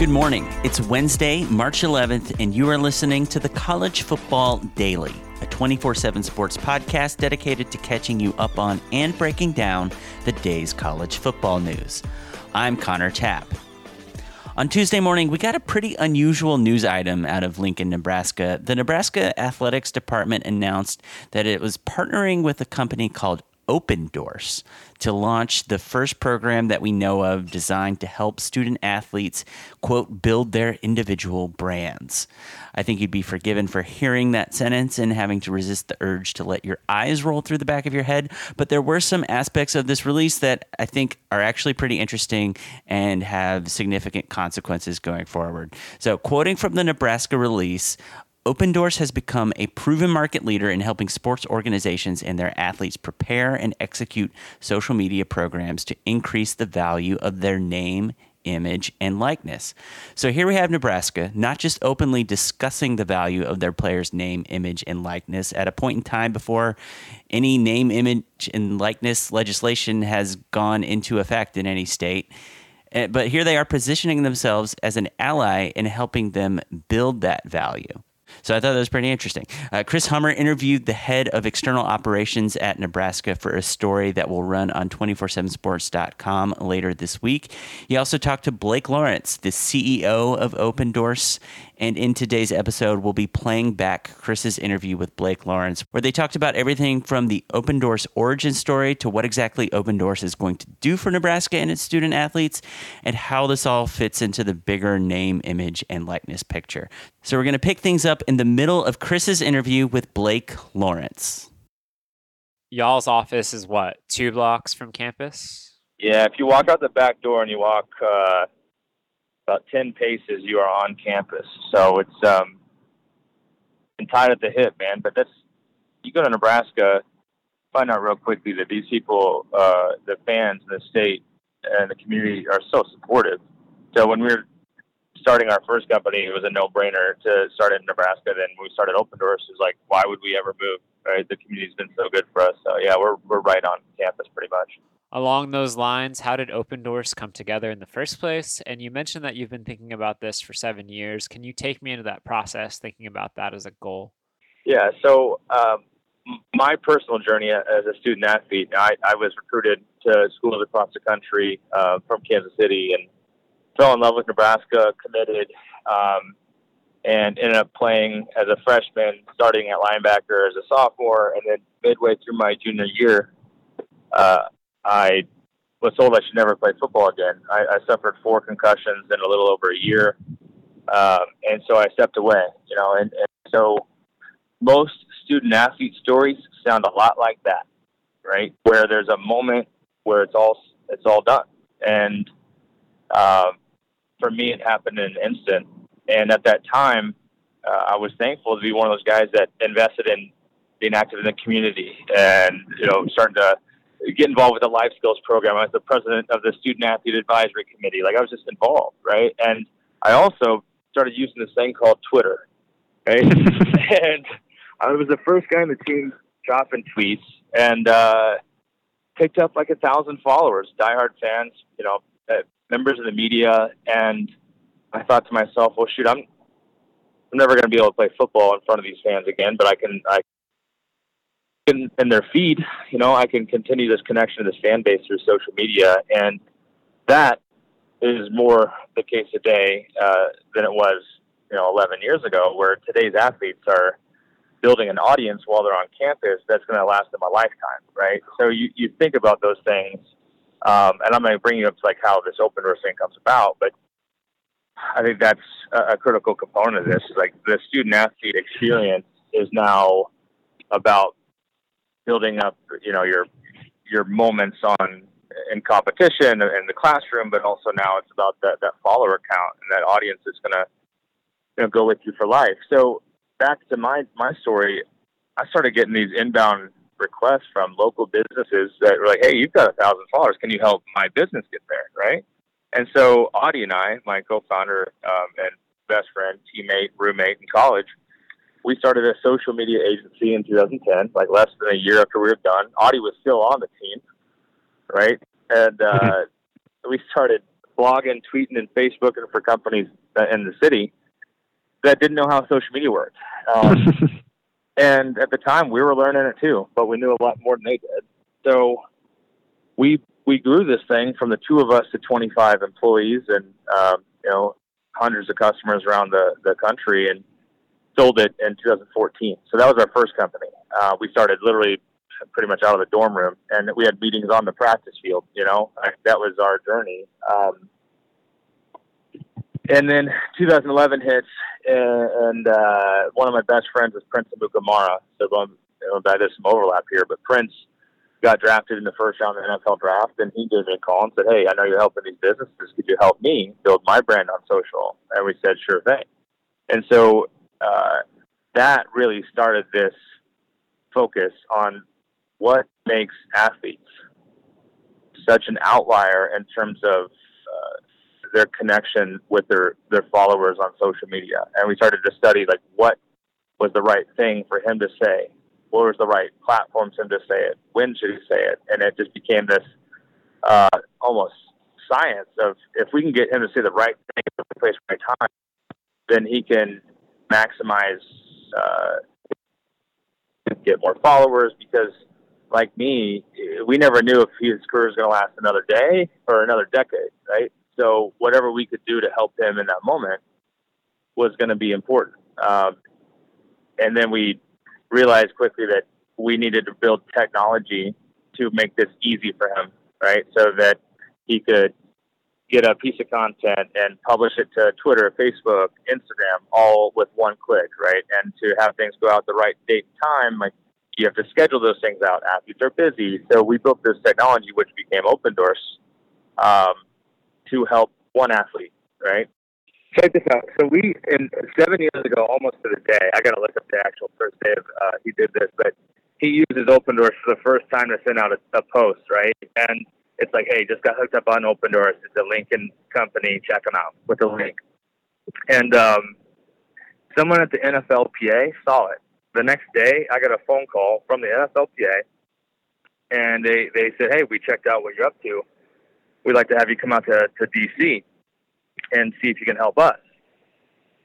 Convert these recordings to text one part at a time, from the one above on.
Good morning. It's Wednesday, March 11th, and you are listening to the College Football Daily, a 24 7 sports podcast dedicated to catching you up on and breaking down the day's college football news. I'm Connor Tapp. On Tuesday morning, we got a pretty unusual news item out of Lincoln, Nebraska. The Nebraska Athletics Department announced that it was partnering with a company called Opendorse to launch the first program that we know of designed to help student athletes, quote, build their individual brands. I think you'd be forgiven for hearing that sentence and having to resist the urge to let your eyes roll through the back of your head. But there were some aspects of this release that I think are actually pretty interesting and have significant consequences going forward. So, quoting from the Nebraska release, Opendorse has become a proven market leader in helping sports organizations and their athletes prepare and execute social media programs to increase the value of their name, image, and likeness. So here we have Nebraska not just openly discussing the value of their players' name, image, and likeness at a point in time before any name, image, and likeness legislation has gone into effect in any state. Eh, But here they are positioning themselves as an ally in helping them build that value. So I thought that was pretty interesting. Uh, Chris Hummer interviewed the head of external operations at Nebraska for a story that will run on 247sports.com later this week. He also talked to Blake Lawrence, the CEO of Opendorse. And in today's episode, we'll be playing back Chris's interview with Blake Lawrence, where they talked about everything from the Opendorse origin story to what exactly Opendorse is going to do for Nebraska and its student athletes, and how this all fits into the bigger name, image, and likeness picture. So we're going to pick things up in the middle of Chris's interview with Blake Lawrence. Y'all's office is what, two blocks from campus? Yeah, if you walk out the back door and you walk uh, about ten paces, you are on campus. So it's um, and tied at the hip, man. But that's you go to Nebraska, find out real quickly that these people, uh, the fans the state and the community, are so supportive. So when we were starting our first company, it was a no-brainer to start in Nebraska. Then we started Opendorse, it was like, why would we ever move? Right? The community's been so good for us. So yeah, we're we're right on campus pretty much. Along those lines, how did Opendorse come together in the first place? And you mentioned that you've been thinking about this for seven years. Can you take me into that process, thinking about that as a goal? Yeah. So um, my personal journey as a student athlete, I, I was recruited to schools across the country uh, from Kansas City and fell in love with Nebraska, committed, um, and ended up playing as a freshman, starting at linebacker as a sophomore, and then midway through my junior year, uh, I was told I should never play football again. I, I suffered four concussions in a little over a year, um, and so I stepped away. You know, and, and so most student athlete stories sound a lot like that, right? Where there's a moment where it's all it's all done, and um, for me, it happened in an instant. And at that time, uh, I was thankful to be one of those guys that invested in being active in the community and you know starting to get involved with the life skills program. I was the president of the student athlete advisory committee. Like I was just involved, right? And I also started using this thing called Twitter, right? and I was the first guy on the team dropping tweets and uh, picked up like a thousand followers, diehard fans, you know, uh, members of the media. And I thought to myself, well, shoot, I'm I'm never going to be able to play football in front of these fans again, but I can I can in their feed, you know, I can continue this connection to this fan base through social media, and that is more the case today uh, than it was, you know, 11 years ago, where today's athletes are building an audience while they're on campus that's going to last them a lifetime, right? So you, you think about those things, um, and I'm going to bring you up to like how this Opendorse thing comes about, but I think that's a, a critical component of this. Is like the student athlete experience is now about building up, you know, your your moments on in competition in the classroom, but also now it's about that that follower count and that audience is going to you know go with you for life. So back to my my story, I started getting these inbound requests from local businesses that were like, "Hey, you've got a thousand followers. Can you help my business get there?" Right? And so Audie and I, my co-founder um, and best friend, teammate, roommate in college, we started a social media agency in 2010, like less than a year after we were done. Audie was still on the team, right? And uh, we started blogging, tweeting, and Facebooking for companies in the city that didn't know how social media worked. Um, and at the time, we were learning it too, but we knew a lot more than they did. So we we grew this thing from the two of us to 25 employees and um, you know hundreds of customers around the the country, and sold it in 2014. So that was our first company. Uh, we started literally pretty much out of the dorm room, and we had meetings on the practice field. You know, that was our journey. Um, and then 2011 hits, and uh, one of my best friends was Prince Amukamara. So going, you know, there's some overlap here, but Prince got drafted in the first round of the NFL draft, and he gave me a call and said, "Hey, I know you're helping these businesses. Could you help me build my brand on social?" And we said, "Sure thing." And so uh, that really started this focus on what makes athletes such an outlier in terms of uh, their connection with their, their followers on social media. And we started to study like what was the right thing for him to say, what was the right platform for him to say it, when should he say it, and it just became this uh, almost science of if we can get him to say the right thing at the right place, right time, then he can maximize, uh, get more followers because like me, we never knew if his career was going to last another day or another decade, right? So whatever we could do to help him in that moment was going to be important. Um, and then we realized quickly that we needed to build technology to make this easy for him, right? So that he could get a piece of content and publish it to Twitter, Facebook, Instagram, all with one click, right? And to have things go out the right date and time, like you have to schedule those things out. Athletes are busy, so we built this technology, which became Opendorse, um, to help one athlete, right? Check this out. So we, in seven years ago, almost to the day, I got to look up the actual first day of uh, he did this, but he uses Opendorse for the first time to send out a, a post, right? And it's like, hey, just got hooked up on Opendorse. It's a Lincoln company. Check them out with a link. And um, someone at the NFLPA saw it. The next day, I got a phone call from the NFLPA, and they, they said, hey, we checked out what you're up to. We'd like to have you come out to, to D.C. and see if you can help us.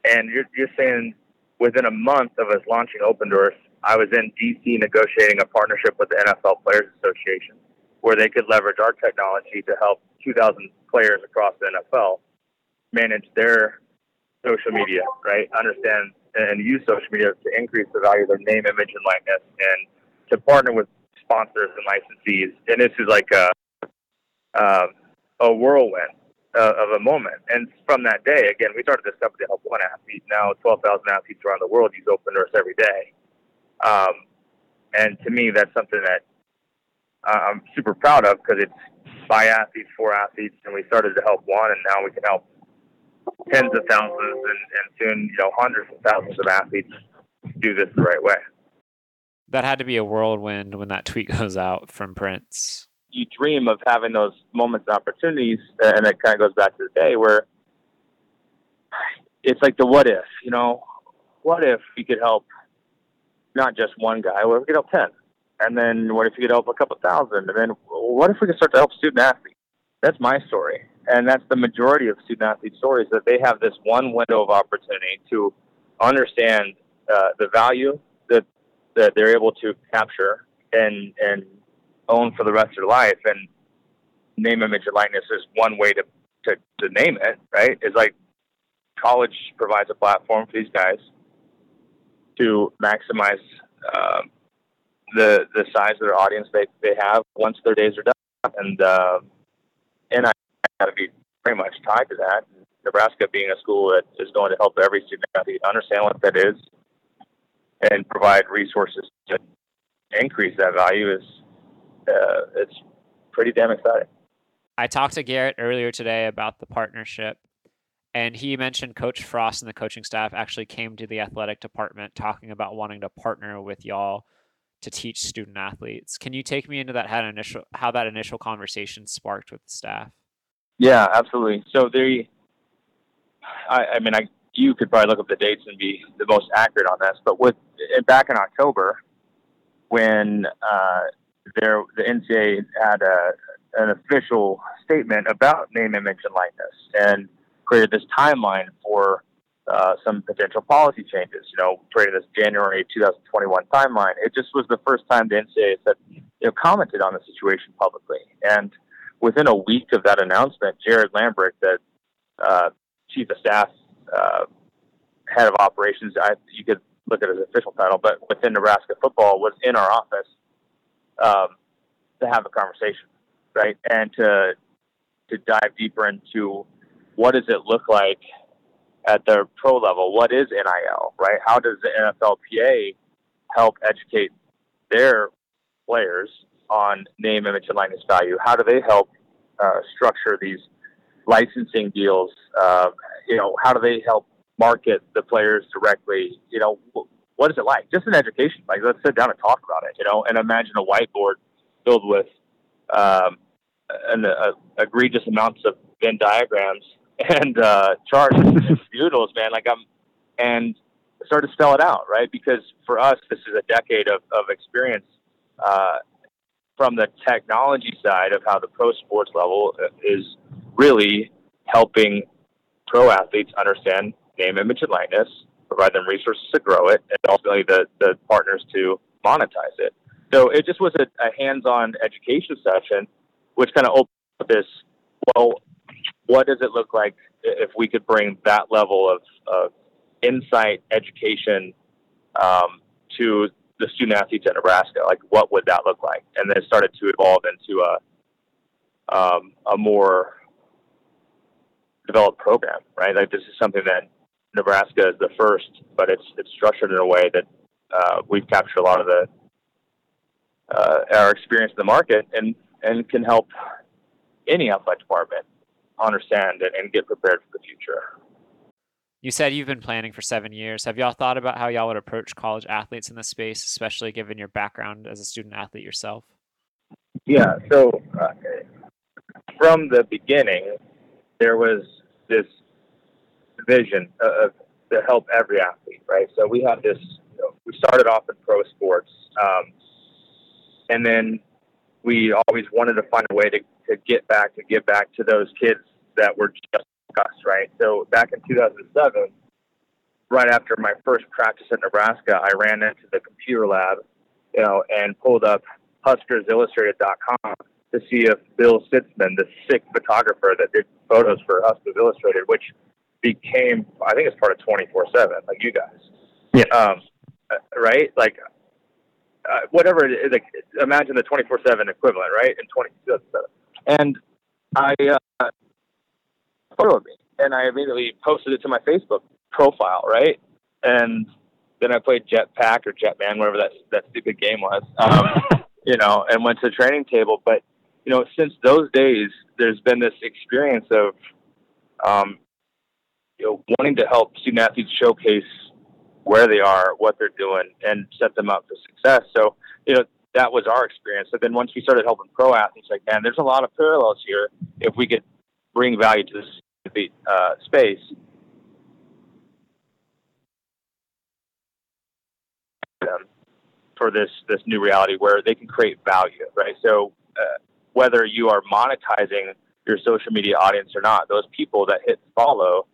And you're, you're saying within a month of us launching Opendorse, I was in D.C. negotiating a partnership with the NFL Players Association where they could leverage our technology to help 2,000 players across the NFL manage their social media, right? Understand and use social media to increase the value of their name, image, and likeness, and to partner with sponsors and licensees. And this is like a uh, a whirlwind uh, of a moment. And from that day, again, we started this company to help one athlete. Now, 12,000 athletes around the world use Opendorse every day. Um, and to me, that's something that I'm super proud of because it's by athletes for athletes, and we started to help one, and now we can help tens of thousands and, and soon, you know, hundreds of thousands of athletes do this the right way. That had to be a whirlwind when that tweet goes out from Prince. You dream of having those moments and opportunities, uh, and it kind of goes back to the day where it's like the what if, you know, what if we could help not just one guy, what if we could help 10? And then what if you could help a couple thousand? And then what if we could start to help student athletes? That's my story. And that's the majority of student athlete stories that they have this one window of opportunity to understand uh, the value that, that they're able to capture and, and own for the rest of their life. And name, image, and likeness is one way to, to, to name it, right? It's like college provides a platform for these guys to maximize um, the the size of their audience they, they have once their days are done. And uh, and I got to be pretty much tied to that. Nebraska being a school that is going to help every student athlete understand what that is and provide resources to increase that value is uh, it's pretty damn exciting. I talked to Garrett earlier today about the partnership, and he mentioned Coach Frost and the coaching staff actually came to the athletic department talking about wanting to partner with y'all to teach student athletes. Can you take me into that how initial how that initial conversation sparked with the staff? Yeah, absolutely. So they, I, I mean, I you could probably look up the dates and be the most accurate on this, but with back in October, when uh, there the NCAA had a, an official statement about name, image, and likeness, and created this timeline for uh, some potential policy changes. You know, created this January 2021 timeline. It just was the first time the NCAA said, you know, commented on the situation publicly. And within a week of that announcement, Gerrod Lambrecht, the uh, chief of staff, uh, head of operations, I, you could look at his official title, but within Nebraska football, was in our office um, to have a conversation, right, and to to dive deeper into what does it look like at the pro level. What is NIL, right? How does the NFLPA help educate their players on name, image, and likeness value? How do they help uh, structure these licensing deals? Uh, you know, how do they help market the players directly? You know, what is it like? Just an education. Like, let's sit down and talk about it. You know, and imagine a whiteboard filled with um, an uh, egregious amounts of Venn diagrams and uh, charts and doodles, man. Like I'm, and start to spell it out, right? Because for us, this is a decade of, of experience uh, from the technology side of how the pro sports level is really helping pro athletes understand name, image, and likeness, provide them resources to grow it, and ultimately the, the partners to monetize it. So it just was a, a hands-on education session, which kind of opened up this, well, what does it look like if we could bring that level of, of insight, education um, to the student athletes at Nebraska? Like, what would that look like? And then it started to evolve into a um, a more developed program, right? Like, this is something that Nebraska is the first, but it's it's structured in a way that uh, we've captured a lot of the uh, our experience in the market and and can help any athletic department understand and, and get prepared for the future. You said you've been planning for seven years. Have y'all thought about how y'all would approach college athletes in this space, especially given your background as a student athlete yourself? Yeah. So uh, from the beginning, there was this vision of to help every athlete, right? So we had this. You know, we started off in pro sports, um, and then we always wanted to find a way to to get back to give back to those kids that were just us, right? So back in 2007, right after my first practice in Nebraska, I ran into the computer lab, you know, and pulled up HuskersIllustrated.com to see if Bill Sitzman, the sick photographer that did photos for Huskers Illustrated, which became, I think it's part of 24/7, like you guys. Yeah. Um, uh, right? Like uh, whatever it is, like, imagine the 24/7 equivalent, right? In 2007 and I uh, photo of me, and I immediately posted it to my Facebook profile, right? And then I played Jetpack or Jetman, whatever that that stupid game was, um, you know, and went to the training table. But you know, since those days, there's been this experience of, um, you know, wanting to help student athletes showcase where they are, what they're doing, and set them up for success. So, you know, that was our experience. But then once we started helping pro athletes, like, man, there's a lot of parallels here if we could bring value to this uh, space. For this this new reality where they can create value, right? So uh, whether you are monetizing your social media audience or not, those people that hit follow,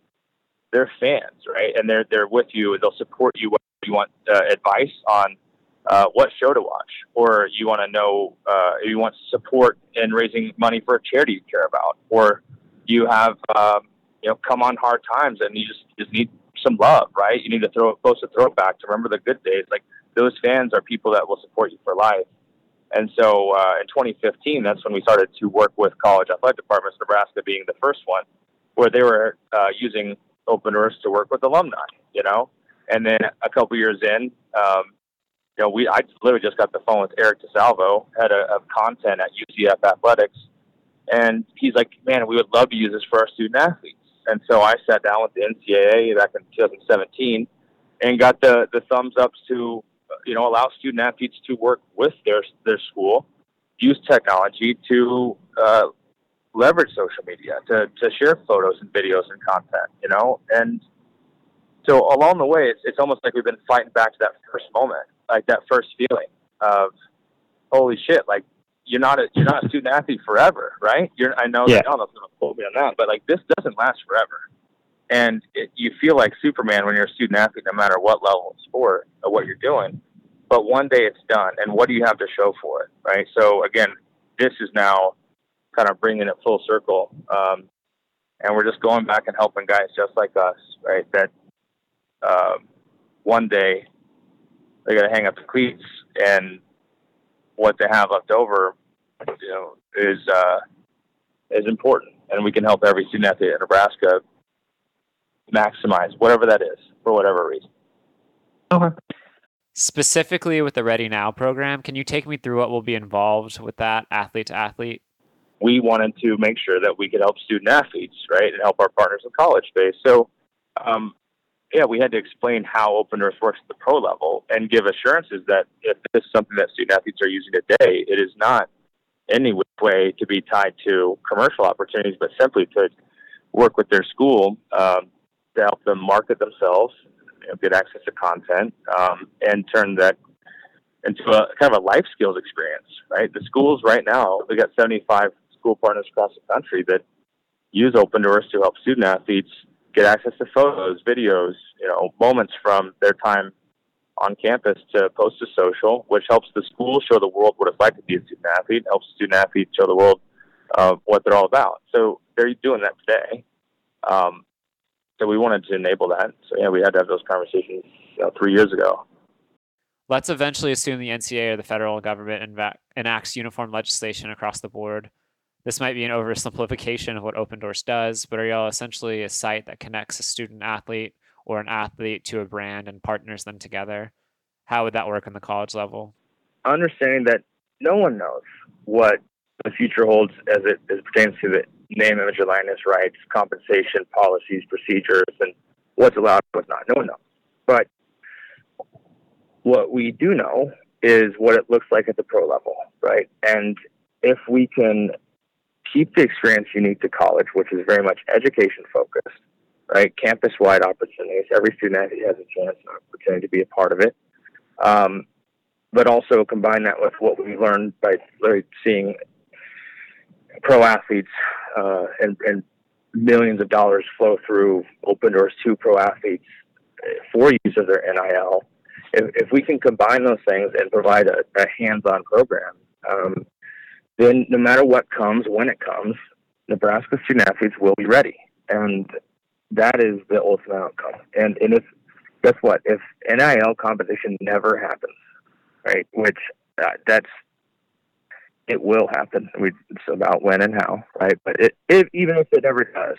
they're fans, right? And they're they're with you. They'll support you. Whether you want uh, advice on uh, what show to watch, or you want to know, uh, you want support in raising money for a charity you care about, or you have, um, you know, come on hard times and you just just need some love, right? You need to throw post a throwback to remember the good days. Like those fans are people that will support you for life. And so uh, in 2015, that's when we started to work with college athletic departments, Nebraska being the first one, where they were uh, using Open to work with alumni, you know. And then a couple years in, um, you know, we I literally just got the phone with Eric DeSalvo, head of, content at UCF Athletics, and he's like, "Man, we would love to use this for our student athletes." And so I sat down with the NCAA back in 2017 and got the the thumbs ups to you know allow student athletes to work with their their school, use technology to uh, leverage social media to to share photos and videos and content. You know, and so along the way, it's it's almost like we've been fighting back to that first moment like that first feeling of holy shit like you're not a you're not a student athlete forever, right? You're I know Yeah. Donald's going to quote me on that, but like this doesn't last forever, and it, you feel like Superman when you're a student athlete, no matter what level of sport or what you're doing. But one day it's done, and what do you have to show for it, right? So again, this is now kind of bringing it full circle, um, and we're just going back and helping guys just like us, right? That um, one day they're going to hang up the cleats and what they have left over, you know, is uh, is important, and we can help every student athlete in Nebraska maximize whatever that is for whatever reason. Okay. Specifically with the Ready Now program, can you take me through what will be involved with that athlete to athlete? We wanted to make sure that we could help student athletes, right, and help our partners in college space. So, um, yeah, we had to explain how Opendorse works at the pro level and give assurances that if this is something that student athletes are using today, it is not any way to be tied to commercial opportunities, but simply to work with their school um, to help them market themselves, you know, get access to content, um, and turn that into a kind of a life skills experience. Right, the schools right now we've got 75 school partners across the country that use Opendorse to help student athletes get access to photos, videos, you know, moments from their time on campus to post to social, which helps the school show the world what it's like to be a student athlete, helps student athletes show the world uh, what they're all about. So they're doing that today. Um, so we wanted to enable that. So yeah, we had to have those conversations you know, three years ago. Let's eventually assume the NCAA or the federal government enacts uniform legislation across the board. This might be an oversimplification of what Opendorse does, but are y'all essentially a site that connects a student athlete or an athlete to a brand and partners them together? How would that work on the college level? Understanding that no one knows what the future holds as it, as it pertains to the name, image, and likeness rights, compensation, policies, procedures, and what's allowed, and what's not. No one knows. But what we do know is what it looks like at the pro level, right? And if we can keep the experience unique to college, which is very much education focused, right? Campus wide opportunities. Every student athlete has a chance and opportunity to be a part of it. Um, but also combine that with what we learned by seeing pro athletes uh, and, and millions of dollars flow through Opendorse to pro athletes for use of their NIL. If, if we can combine those things and provide a, a hands-on program, um, then no matter what comes, when it comes, Nebraska student athletes will be ready, and that is the ultimate outcome. And and if guess what, if NIL competition never happens, right? Which uh, that's it will happen. We, it's about when and how, right? But it, it, even if it never does,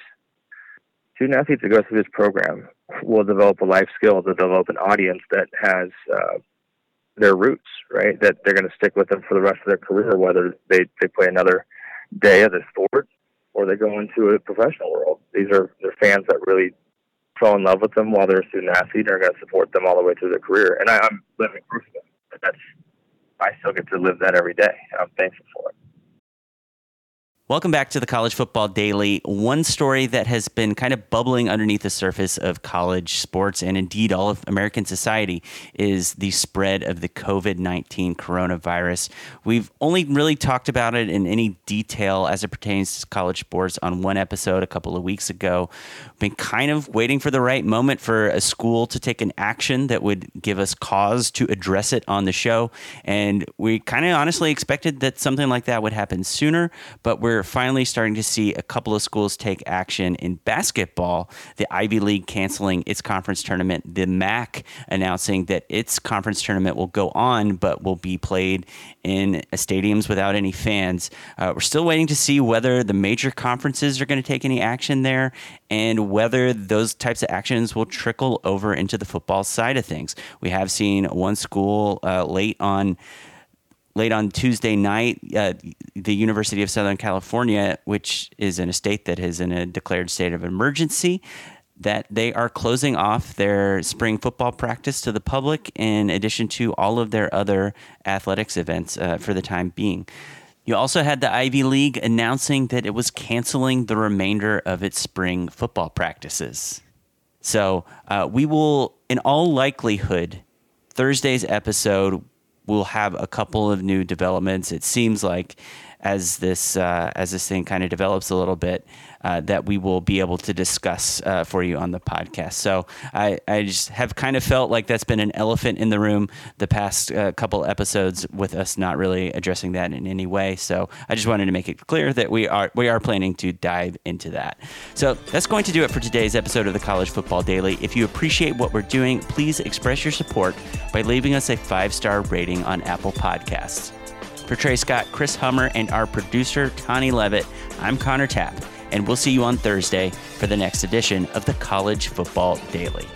student athletes that go through this program will develop a life skill they'll develop an audience that has uh, their roots, right? That they're going to stick with them for the rest of their career, whether they, they play another day of the sport or they go into a professional world. These are they're fans that really fell in love with them while they're a student athlete and are going to support them all the way through their career. And I, I'm living proof of that. That's I still get to live that every day, and I'm thankful for. Welcome back to the College Football Daily. One story that has been kind of bubbling underneath the surface of college sports and indeed all of American society is the spread of the COVID 19 coronavirus. We've only really talked about it in any detail as it pertains to college sports on one episode a couple of weeks ago. Been kind of waiting for the right moment for a school to take an action that would give us cause to address it on the show. And we kind of honestly expected that something like that would happen sooner, but we're finally starting to see a couple of schools take action in basketball. The Ivy League canceling its conference tournament, the MAC announcing that its conference tournament will go on but will be played in stadiums without any fans. Uh, we're still waiting to see whether the major conferences are going to take any action there and whether those types of actions will trickle over into the football side of things. We have seen one school uh, late on late on Tuesday night, uh, the University of Southern California, which is in a state that is in a declared state of emergency, that they are closing off their spring football practice to the public in addition to all of their other athletics events uh, for the time being. You also had the Ivy League announcing that it was canceling the remainder of its spring football practices. So uh, we will, in all likelihood, Thursday's episode we'll have a couple of new developments. It seems like as this uh, as this thing kind of develops a little bit, uh, that we will be able to discuss uh, for you on the podcast. So I, I just have kind of felt like that's been an elephant in the room the past uh, couple episodes with us not really addressing that in any way. So I just wanted to make it clear that we are we are planning to dive into that. So that's going to do it for today's episode of the College Football Daily. If you appreciate what we're doing, please express your support by leaving us a five star rating on Apple Podcasts. For Trey Scott, Chris Hummer, and our producer, Tani Levitt, I'm Connor Tapp and we'll see you on Thursday for the next edition of the College Football Daily.